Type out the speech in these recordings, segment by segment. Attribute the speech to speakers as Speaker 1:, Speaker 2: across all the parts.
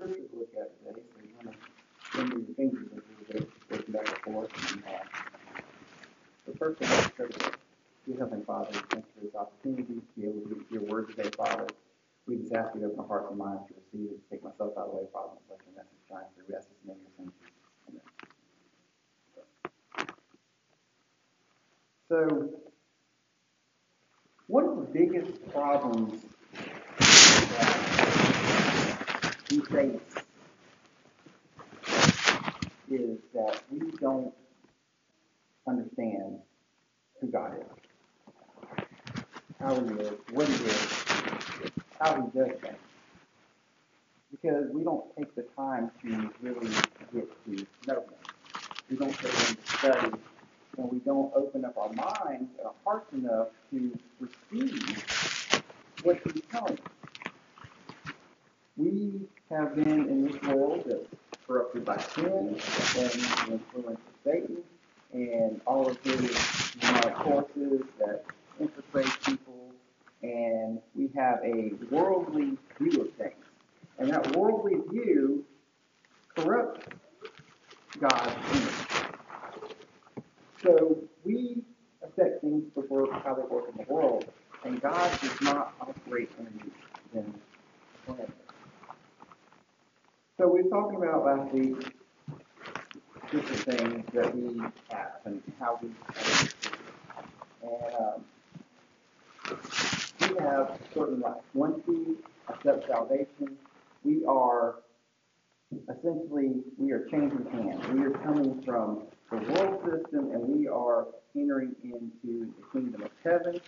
Speaker 1: scripture to look at today, so you want to bend your fingers a little bit, looking back and forth. And, uh, the first thing I pray to you, Heavenly Father, thank you for this opportunity to be able to read your word today, Father. We just ask you to open our hearts and minds to receive it, take myself out of the way, Father, and let your message through. This in your Amen. So, one of the biggest problems that we face is that we don't understand who God is, how He is, what He is, how He does things. Because we don't take the time to really get to know Him. We don't take Him to study, and we don't open up our minds and our hearts enough to receive what He's telling us. We have been in this world that's corrupted by sin and the influence of Satan and all of his demonic forces that infiltrate people, and we have a worldly view of things. And that worldly view corrupts God's image. So we affect things before how they work in the world, and God does not operate in them plan. So we were talking about last week different that we have and how we and um, we have certain rights. Once we accept salvation, we are essentially we are changing hands. We are coming from the world system and we are entering into the kingdom of heaven.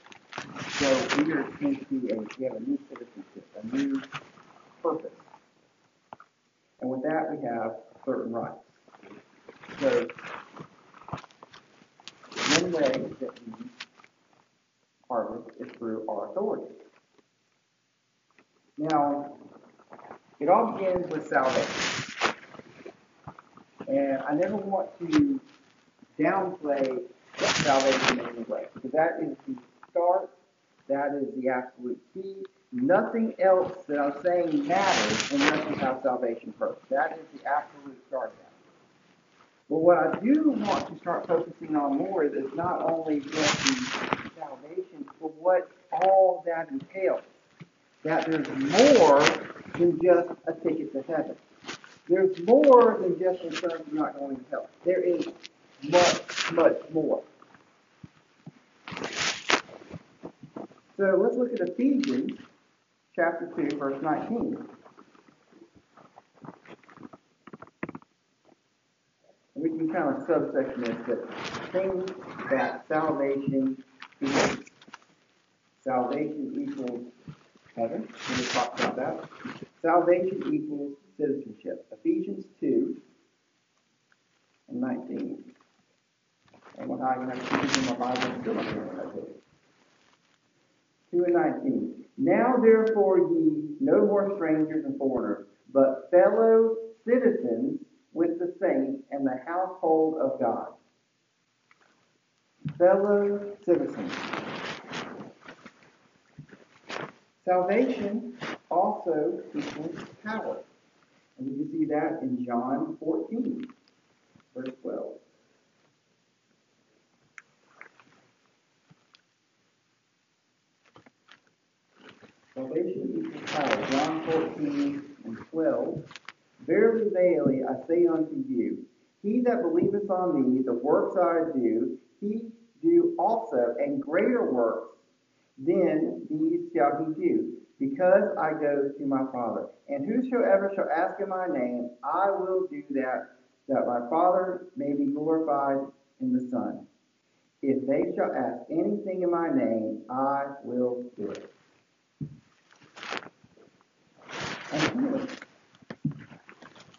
Speaker 1: So we are into we have a new citizenship, a new purpose. And with that we have certain rights. So one way that we harvest is through our authority. Now, it all begins with salvation. And I never want to downplay salvation in any way, because that is the start, that is the absolute key. Nothing else that I'm saying matters unless you have salvation first. That is the absolute start that. But what I do want to start focusing on more is not only just the salvation, but what all that entails. That there's more than just a ticket to heaven. There's more than just insurance you're not going to hell. There is much, much more. So let's look at Ephesians chapter 2, verse 19. We can kind of subsection this, but things that salvation equals. Salvation equals heaven. We talked about that. Salvation equals citizenship. Ephesians 2 and 19. And what I have to in my Bible, still not here when I did 2 and 19. Now therefore ye no more strangers and foreigners, but fellow citizens with the saints and the household of God. Fellow citizens. Salvation also equals power. And you can see that in John 14, verse 12. Salvation equals power. John 14 and 12. Verily, verily, I say unto you, he that believeth on me, the works I do, he do also, and greater works than these shall he do, because I go to my Father. And whosoever shall ask in my name, I will do that, that my Father may be glorified in the Son. If they shall ask anything in my name, I will do it.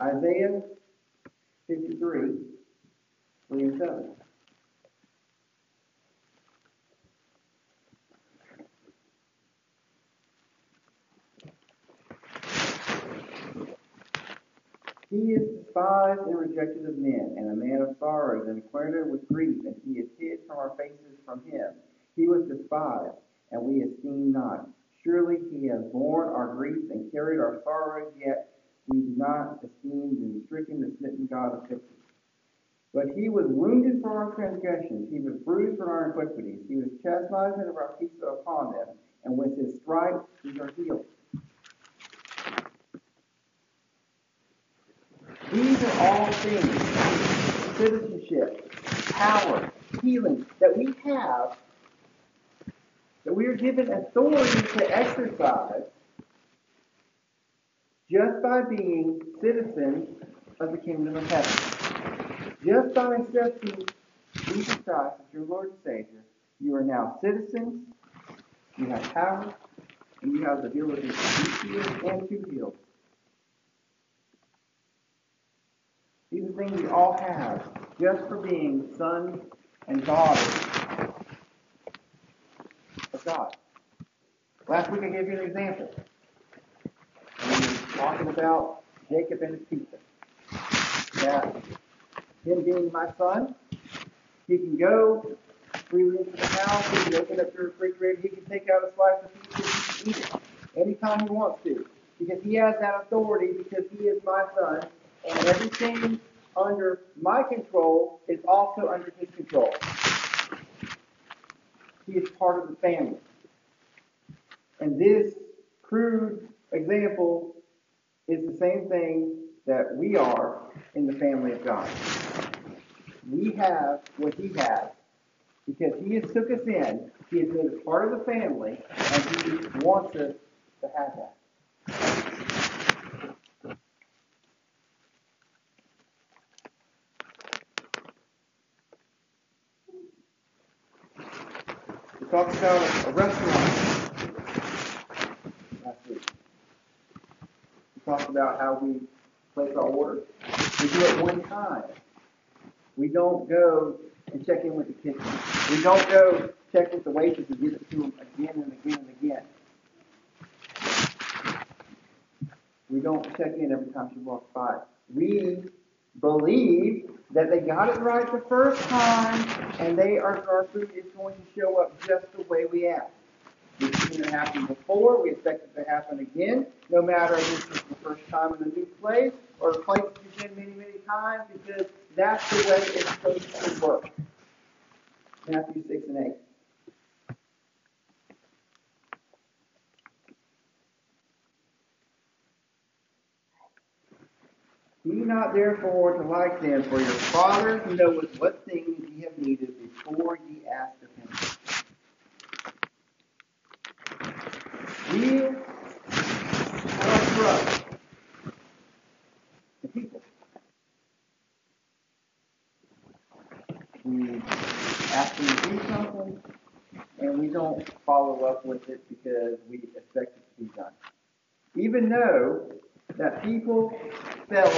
Speaker 1: Isaiah 53, 3 and 7. He is despised and rejected of men, and a man of sorrows, and acquainted with grief, and he is hid from our faces from him. He was despised, and we esteemed not. Surely he has borne our griefs and carried our sorrows, yet we do not esteem the stricken, the smitten God of pity. But he was wounded for our transgressions, he was bruised for our iniquities, he was chastisement of our peace upon them, and with his stripes we are healed. These are all things, citizenship, power, healing, that we have, that we are given authority to exercise just by being citizens of the kingdom of heaven. Just by accepting Jesus Christ as your Lord and Savior, you are now citizens, you have power, and you have the ability to be healed and to heal. These are things we all have just for being sons and daughters of God. Last week I gave you an example. Talking about Jacob and his pizza. That him being my son, he can go freely into the house, he can open up your refrigerator, he can take out a slice of pizza, eat it anytime he wants to. Because he has that authority because he is my son, and everything under my control is also under his control. He is part of the family. And this crude example is the same thing that we are in the family of God. We have what he has because he has took us in, he has made us part of the family, and he wants us to have that. We talked about a restaurant last week. We talked about how we place our order. We do it one time. We don't go and check in with the kitchen. We don't go check with the waitress and give it to them again and again and again. We don't check in every time she walks by. We believe that they got it right the first time and they are our food is going to show up just the way we asked. It happen before, we expect it to happen again, no matter if this is the first time in a new place or a place you've been many, many times, because that's the way it's supposed to work. Matthew 6 and 8. Be not therefore to like them, for your Father knoweth what things ye have needed before ye ask of him. We are trust the people. We ask them to do something, and we don't follow up with it because we expect it to be done. Even though that people fail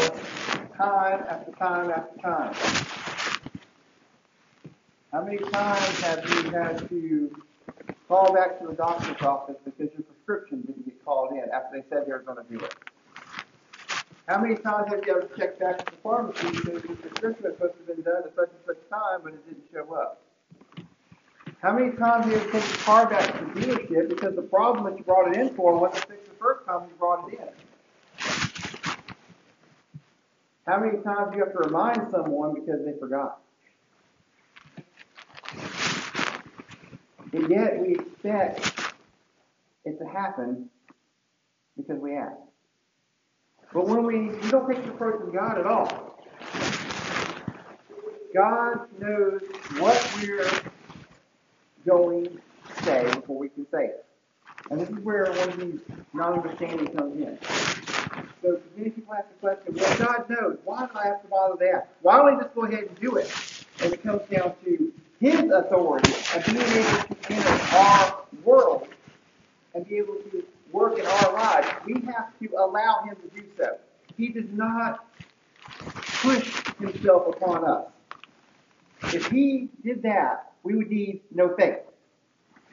Speaker 1: time after time after time. How many times have you had to call back to the doctor's office because your prescription didn't get called in after they said they were going to do it? How many times have you ever checked back to the pharmacy because your prescription was supposed to have been done at such and such time, but it didn't show up? How many times have you taken the car back to the dealership because the problem that you brought it in for wasn't fixed the first time you brought it in? How many times do you have to remind someone because they forgot? And yet we expect it to happen because we ask. But when we, we don't take the of God at all. God knows what we're going to say before we can say it. And this is where one of these non-understanding comes in. So many people ask the question, well, God knows. Why do I have to bother ask? Why don't I just go ahead and do it? And it comes down to His authority of being able to enter our world and be able to work in our lives. We have to allow Him to do so. He does not push Himself upon us. If He did that, we would need no faith.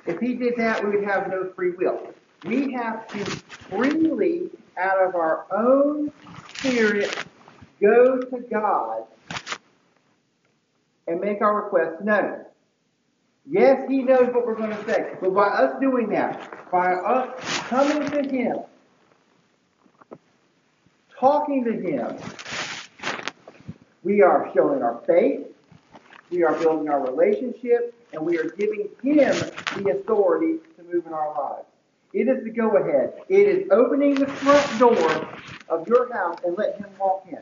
Speaker 1: If He did that, we would have no free will. We have to freely out of our own spirit go to God and make our requests known. Yes, He knows what we're going to say, but by us doing that, by us coming to Him, talking to Him, we are showing our faith, we are building our relationship, and we are giving Him the authority to move in our lives. It is the go ahead. It is opening the front door of your house and let Him walk in.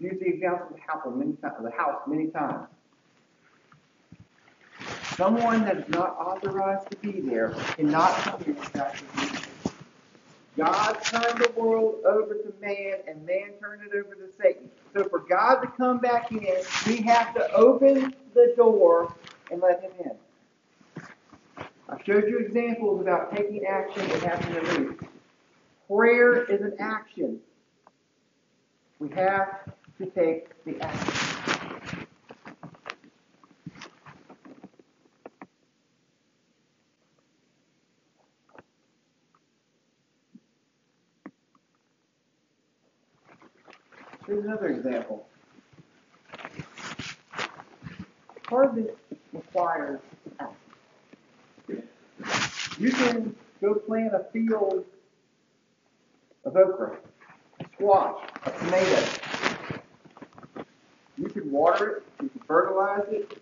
Speaker 1: I've the example of the house many times. The house many times. Someone that is not authorized to be there cannot come in without permission. God turned the world over to man, and man turned it over to Satan. So for God to come back in, we have to open the door and let him in. I showed you examples about taking action and having to move. Prayer is an action. We have to take the action. Here's another example. Harvest requires action. You can go plant a field of okra, squash, a tomato. Can water it, you can fertilize it,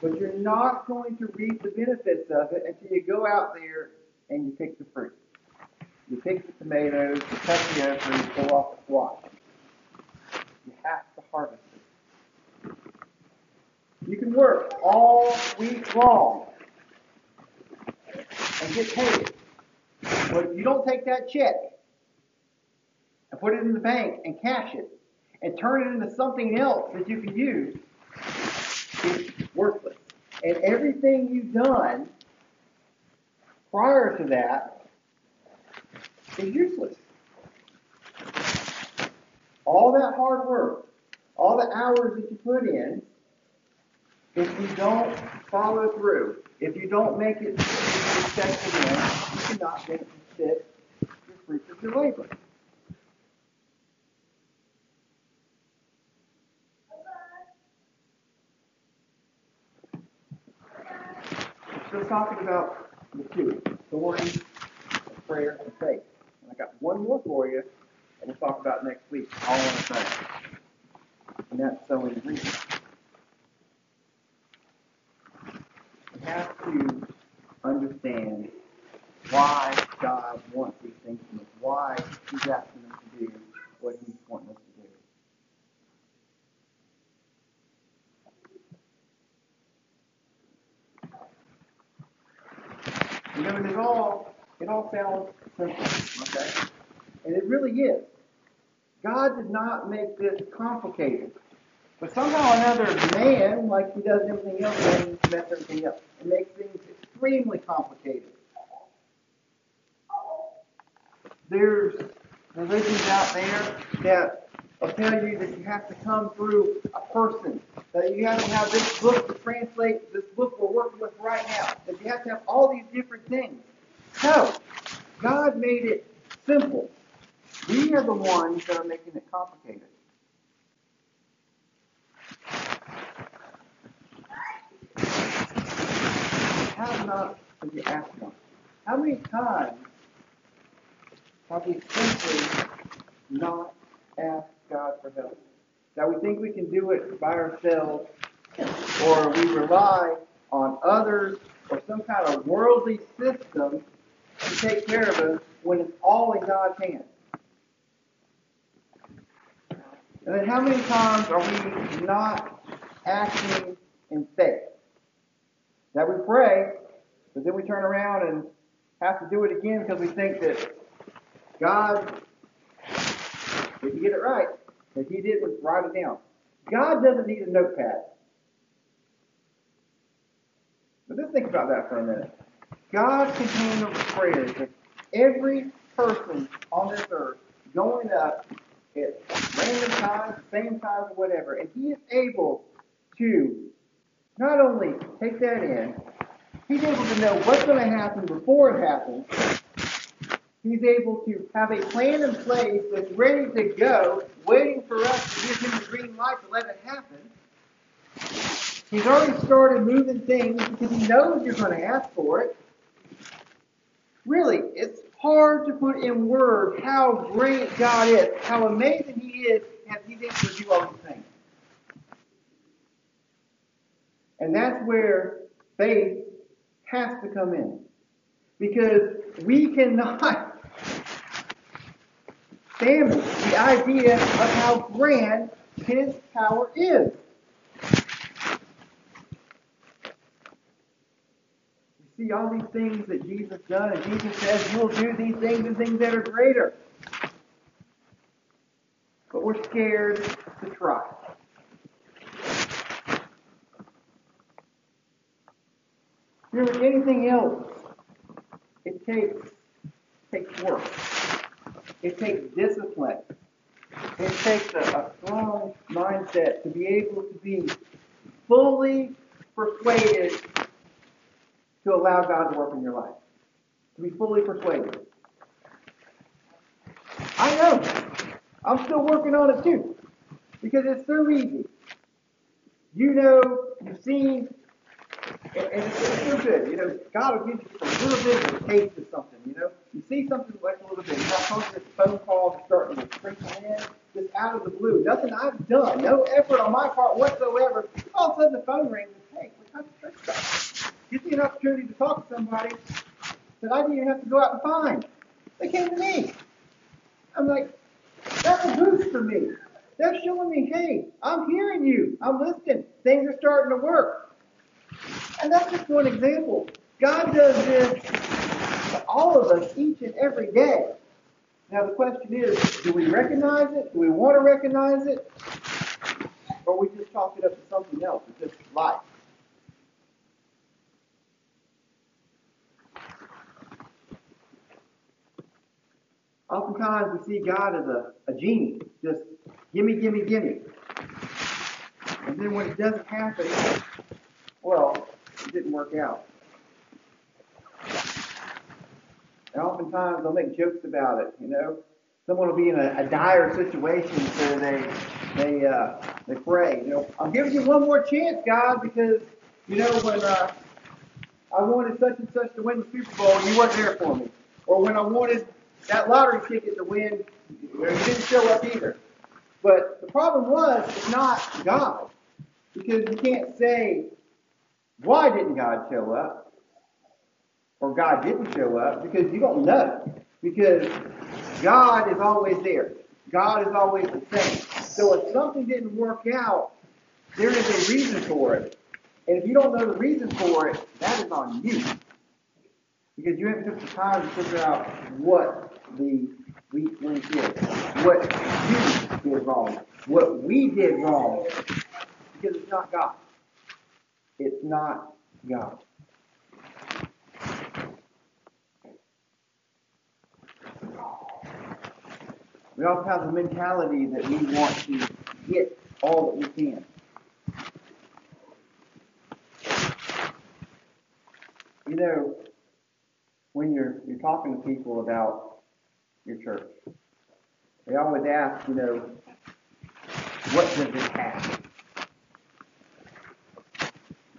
Speaker 1: but you're not going to reap the benefits of it until you go out there and you pick the fruit. You pick the tomatoes, you cut the okra, you pull off the squash. You have to harvest it. You can work all week long and get paid. But if you don't take that check and put it in the bank and cash it and turn it into something else that you can use, it's worthless. And everything you've done prior to that is useless. All that hard work, all the hours that you put in, if you don't follow through, if you don't make it successful you cannot benefit your fruits of your labor. We're still talking about the two, authority, prayer, and faith. And I got one more for you, and we'll talk about next week, all on the same. And that's sowing and. We have to understand why God wants these things from us, why He's asking us to do what He's wanting us to do. You know, and it all it all sounds simple, okay? And it really is. God did make this complicated. But somehow another, man, like he does everything else, man mess everything up and makes things extremely complicated. There's religions out there that will tell you that you have to come through a person, that you have to have this book to translate this book we're working with right now, that you have to have all these different things. No, God made it simple. We are the ones that are making it complicated. Have not to be asked on. How many times have we simply not asked God for help? That we think we can do it by ourselves, or we rely on others or some kind of worldly system to take care of us when it's all in God's hands. And then how many times are we not acting in faith? That we pray, but then we turn around and have to do it again because we think that God didn't get it right. If he did was write it down. God doesn't need a notepad. But let's think about that for a minute. God can handle the prayers of every person on this earth going up at random times, same times, whatever, and He is able to not only take that in, He's able to know what's going to happen before it happens. He's able to have a plan in place that's ready to go, waiting for us to give Him the green light to let it happen. He's already started moving things because He knows you're going to ask for it. really, it's hard to put in words how great God is, how amazing He is, and He's able to do all these things. And that's where faith has to come in. Because we cannot fathom the idea of how grand His power is. See all these things that Jesus done, and Jesus says, you'll do these things and things that are greater. But we're scared to try. Know, anything else, it takes takes work. It takes discipline. It takes a, a strong mindset to be able to be fully persuaded to allow God to work in your life. To be fully persuaded. I know. I'm still working on it too. Because it's so easy. You know, you've seen, and, and it's, so good. You know, God will give you a little bit of a taste of something. You know, you see something like a little bit. You have this phone call starting to sprinkle in, just out of the blue. Nothing I've done, no effort on my part whatsoever. All of a sudden the phone rings. Hey, what kind of stuff? Gives me an opportunity to talk to somebody that I didn't even have to go out and find. They came to me. I'm like, that's a boost for me. They're showing me, hey, I'm hearing you. I'm listening. Things are starting to work. And that's just one example. God does this to all of us each and every day. Now the question is, do we recognize it? Do we want to recognize it? Or we just chalk it up to something else? It's just life. Oftentimes we see God as a, a genie, just gimme, gimme, gimme. And then when it doesn't happen, well, it didn't work out. And oftentimes they'll make jokes about it, you know. Someone will be in a, a dire situation, so they they uh, they pray, you know, I'm giving you one more chance, God, because you know when uh, I wanted such and such to win the Super Bowl, you weren't there for me, or when I wanted that lottery ticket to win, you didn't show up either. But the problem was, it's not God. Because you can't say, why didn't God show up? Or God didn't show up, because you don't know. Because God is always there. God is always the same. So if something didn't work out, there is a reason for it. And if you don't know the reason for it, that is on you. Because you haven't took the time to figure out what the weak link. What you did wrong. What we did wrong. Because it's not God. It's not God. We also have the mentality that we want to get all that we can. You know, when you're you're talking to people about your church, they always ask, you know, what does it have?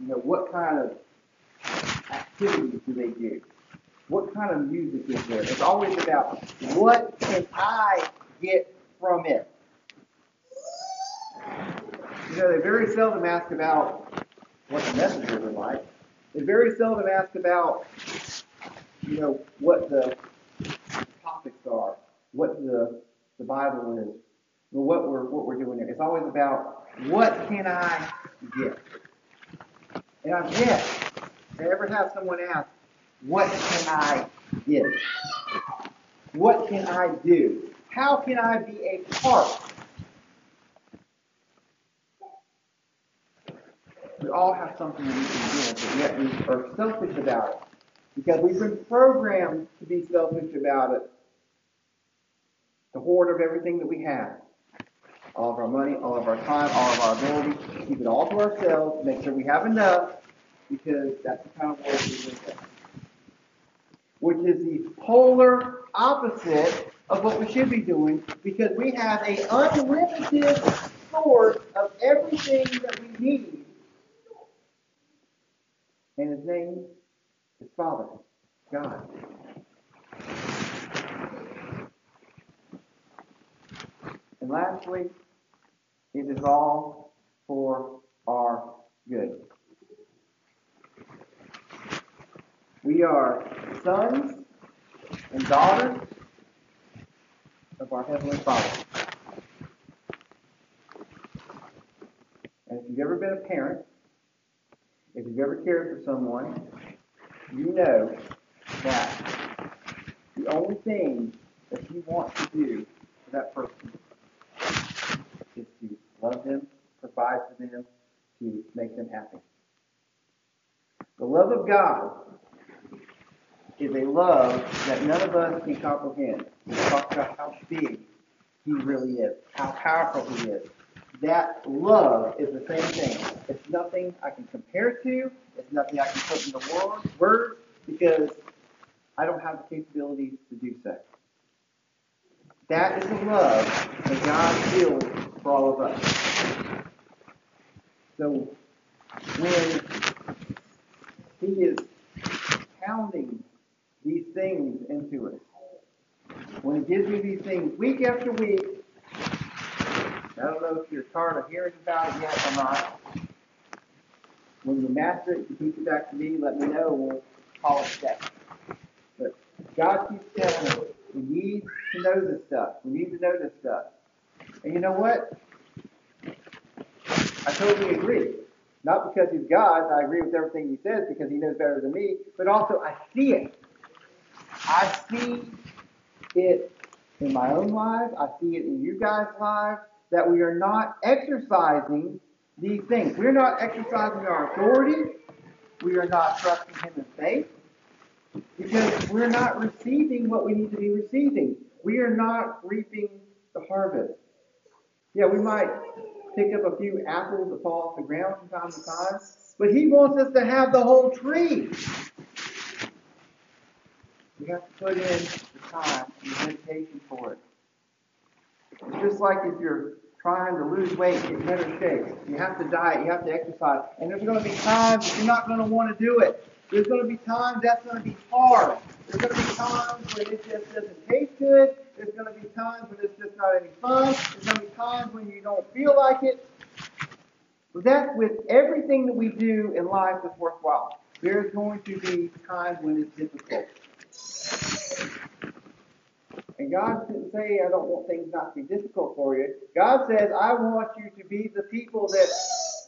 Speaker 1: You know, what kind of activities do they do? What kind of music is there? It's always about what can I get from it? You know, they very seldom ask about what the messengers are like. They very seldom ask about you know, what the topics are, what the, the Bible is, what we're, what we're doing there. It's always about what can I get? And I've yet to ever have someone ask, what can I get? What can I do? How can I be a part? We all have something we can give, but yet we are selfish about it. Because we've been programmed to be selfish about it. To hoard of everything that we have. All of our money, all of our time, all of our ability. Keep it all to ourselves. Make sure we have enough. Because that's the kind of world we live in. Which is the polar opposite of what we should be doing. Because we have an unlimited source of everything that we need. And his name his Father, God. And lastly, it is all for our good. We are sons and daughters of our Heavenly Father. And if you've ever been a parent, if you've ever cared for someone, you know that the only thing that you want to do for that person is to love them, provide for them, to make them happy. The love of God is a love that none of us can comprehend. We talk about how big He really is, how powerful He is. That love is the same thing. It's nothing I can compare to. It's nothing I can put in into words because I don't have the capabilities to do so. That is the love that God feels for all of us. So when He is pounding these things into us, when He gives me these things week after week, I don't know if you're tired of hearing about it yet or not. When you master it, you teach it back to me, let me know, we'll call it that. But God keeps telling us, we need to know this stuff. We need to know this stuff. And you know what? I totally agree. Not because he's God, I agree with everything he says because he knows better than me, but also I see it. I see it in my own life. I see it in you guys' lives that we are not exercising these things. We're not exercising our authority. We are not trusting Him in faith because we're not receiving what we need to be receiving. We are not reaping the harvest. Yeah, we might pick up a few apples that fall off the ground from time to time, but He wants us to have the whole tree. We have to put in the time and the meditation for it. It's just like if you're trying to lose weight, get better shape. You have to diet, you have to exercise. And there's going to be times you're not going to want to do it. There's going to be times that's going to be hard. There's going to be times when it just doesn't taste good. There's going to be times when it's just not any fun. There's going to be times when you don't feel like it. But that's with everything that we do in life that's worthwhile. There's going to be times when it's difficult. And God didn't say, I don't want things not to be difficult for you. God says, I want you to be the people that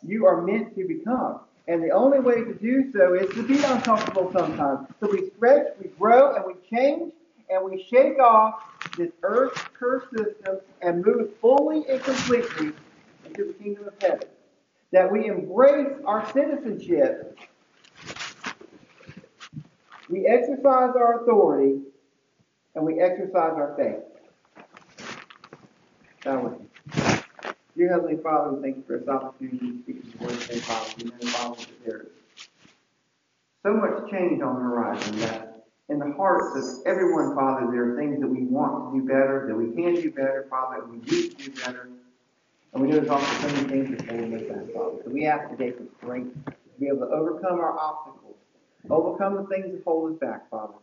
Speaker 1: you are meant to become. And the only way to do so is to be uncomfortable sometimes. So we stretch, we grow, and we change, and we shake off this earth curse system and move fully and completely into the kingdom of heaven. That we embrace our citizenship. We exercise our authority and we exercise our faith. Now, Dear Heavenly Father, thank you for this opportunity to speak your word today, Father. We know, Father, that there is so much change on the horizon that in the hearts of everyone, Father, there are things that we want to do better, that we can do better, Father, we need to do better. And we know there's also so many things that hold us back, Father. So we ask today for strength to be able to overcome our obstacles, overcome the things that hold us back, Father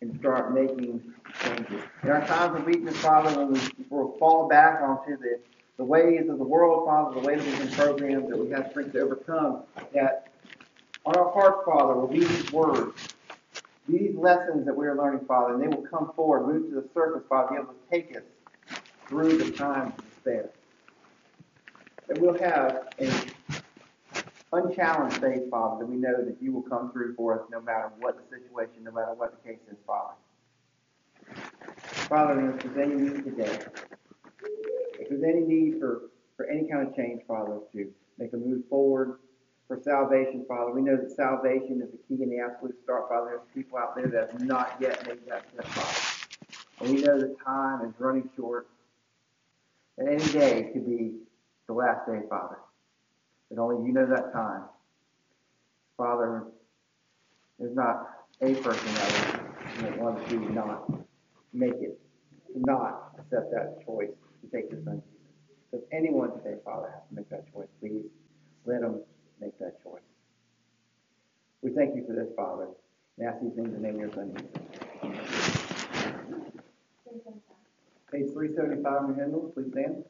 Speaker 1: and start making changes. In our times of weakness, Father, when we will fall back onto the, the ways of the world, Father, the ways we've been programmed, that we have strength to overcome, that on our hearts, Father, will be these words, these lessons that we are learning, Father, and they will come forward, move to the surface, Father, be able to take us through the times of despair. That we'll have an unchallenged faith, Father, that we know that you will come through for us no matter what the situation, no matter what the case is, Father. Father, if there's any need today, if there's any need for, for any kind of change, Father, to make a move forward for salvation, Father, we know that salvation is the key and the absolute start, Father. There's people out there that have not yet made that step, Father. And we know that time is running short. And any day could be the last day, Father that only you know that time. Father, there's not a person that wants to not make it, to not accept that choice to take your son Jesus. So if anyone today, Father, has to make that choice, please let them make that choice. We thank you for this, Father, and ask these things in the name of your son. Amen. three seventy-five New Hymnal, please stand.